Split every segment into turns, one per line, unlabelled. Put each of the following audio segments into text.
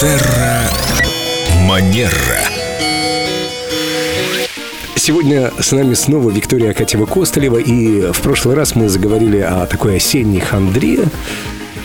Терра Манера.
Сегодня с нами снова Виктория Акатьева-Костолева, и в прошлый раз мы заговорили о такой осенней хандре,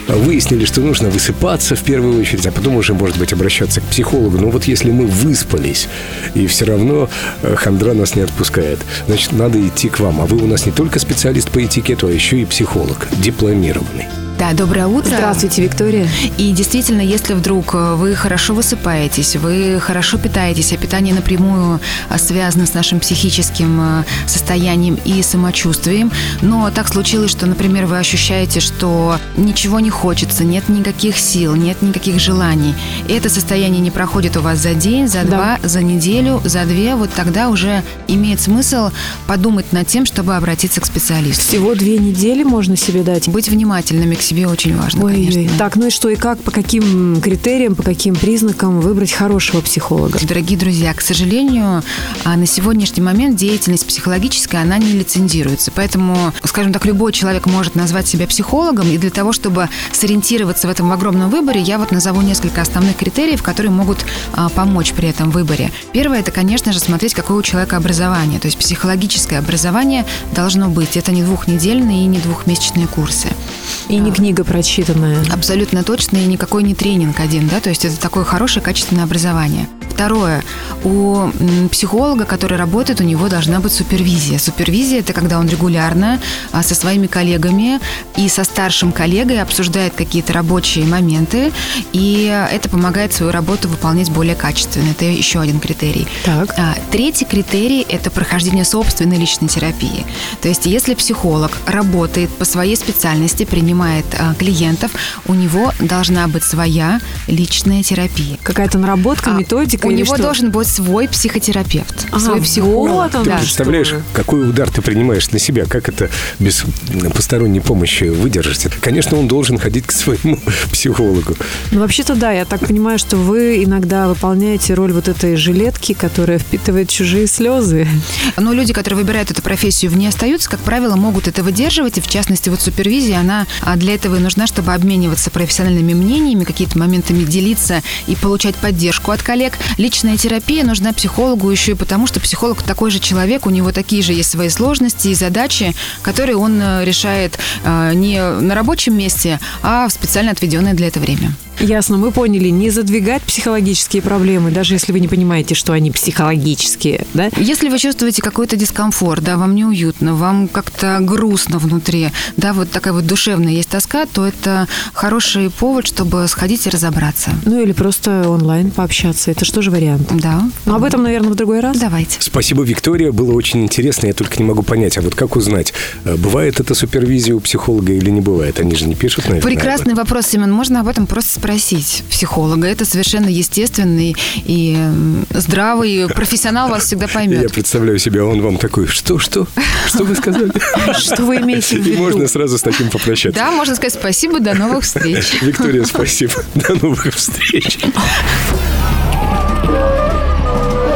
выяснили, что нужно высыпаться в первую очередь, а потом уже, может быть, обращаться к психологу. Но вот если мы выспались, и все равно э, хандра нас не отпускает, значит, надо идти к вам. А вы у нас не только специалист по этикету, а еще и психолог, дипломированный.
Да, доброе утро.
Здравствуйте, Виктория.
И действительно, если вдруг э, вы хорошо высыпаетесь, вы хорошо питаетесь, а питание напрямую э, связано с нашим психическим э, состоянием и самочувствием, но так случилось, что, например, вы ощущаете, что ничего не хочется, нет никаких сил, нет никаких желаний, и это состояние не проходит у вас за день, за два, да. за неделю, за две, вот тогда уже имеет смысл подумать над тем, чтобы обратиться к специалисту.
Всего две недели можно себе дать?
Быть внимательными к себе очень важно,
Ой,
конечно.
Так, ну и что, и как, по каким критериям, по каким признакам выбрать хорошего психолога?
Дорогие друзья, к сожалению, а, на сегодняшний момент деятельность психологическая, она не лицензируется. Поэтому, скажем так, любой человек может назвать себя психологом, и для того, чтобы сориентироваться в этом огромном выборе, я вот назову несколько основных критериев, которые могут а, помочь при этом выборе. Первое, это, конечно же, смотреть, какое у человека образование. То есть психологическое образование должно быть. Это не двухнедельные и не двухмесячные курсы.
И не книга прочитанная.
Абсолютно точно, и никакой не тренинг один, да, то есть это такое хорошее качественное образование. Второе. У психолога, который работает, у него должна быть супервизия. Супервизия – это когда он регулярно а, со своими коллегами и со старшим коллегой обсуждает какие-то рабочие моменты, и это помогает свою работу выполнять более качественно. Это еще один критерий.
Так.
А, третий критерий – это прохождение собственной личной терапии. То есть если психолог работает по своей специальности, принимает а, клиентов, у него должна быть своя личная терапия.
Какая-то наработка, методика?
У него что? должен быть свой психотерапевт,
а,
свой психолог.
Вот он,
ты
да,
представляешь, что? какой удар ты принимаешь на себя, как это без посторонней помощи выдержать? Конечно, он должен ходить к своему психологу.
Ну, вообще-то да, я так понимаю, что вы иногда выполняете роль вот этой жилетки, которая впитывает чужие слезы.
Но люди, которые выбирают эту профессию, в ней остаются, как правило, могут это выдерживать, и в частности, вот супервизия, она а, для этого и нужна, чтобы обмениваться профессиональными мнениями, какие-то моментами делиться и получать поддержку от коллег. Личная терапия нужна психологу еще и потому, что психолог такой же человек, у него такие же есть свои сложности и задачи, которые он э, решает э, не на рабочем месте, а в специально отведенное для этого время.
Ясно, мы поняли. Не задвигать психологические проблемы, даже если вы не понимаете, что они психологические, да?
Если вы чувствуете какой-то дискомфорт, да, вам неуютно, вам как-то грустно внутри, да, вот такая вот душевная есть тоска, то это хороший повод, чтобы сходить и разобраться.
Ну или просто онлайн пообщаться. Это что же вариант?
Да.
Но об этом, наверное, в другой раз.
Давайте.
Спасибо, Виктория. Было очень интересно. Я только не могу понять, а вот как узнать, э, бывает это супервизия у психолога или не бывает? Они же не пишут, наверное.
Прекрасный вопрос, Семен. Можно об этом просто спросить психолога. Это совершенно естественный и здравый профессионал вас всегда поймет.
Я представляю себя, он вам такой, что, что? Что вы сказали?
Что вы имеете в виду?
И можно сразу с таким попрощаться.
Да, можно сказать спасибо, до новых встреч.
Виктория, спасибо. До новых встреч.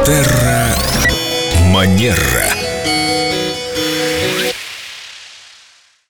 Терра Манера.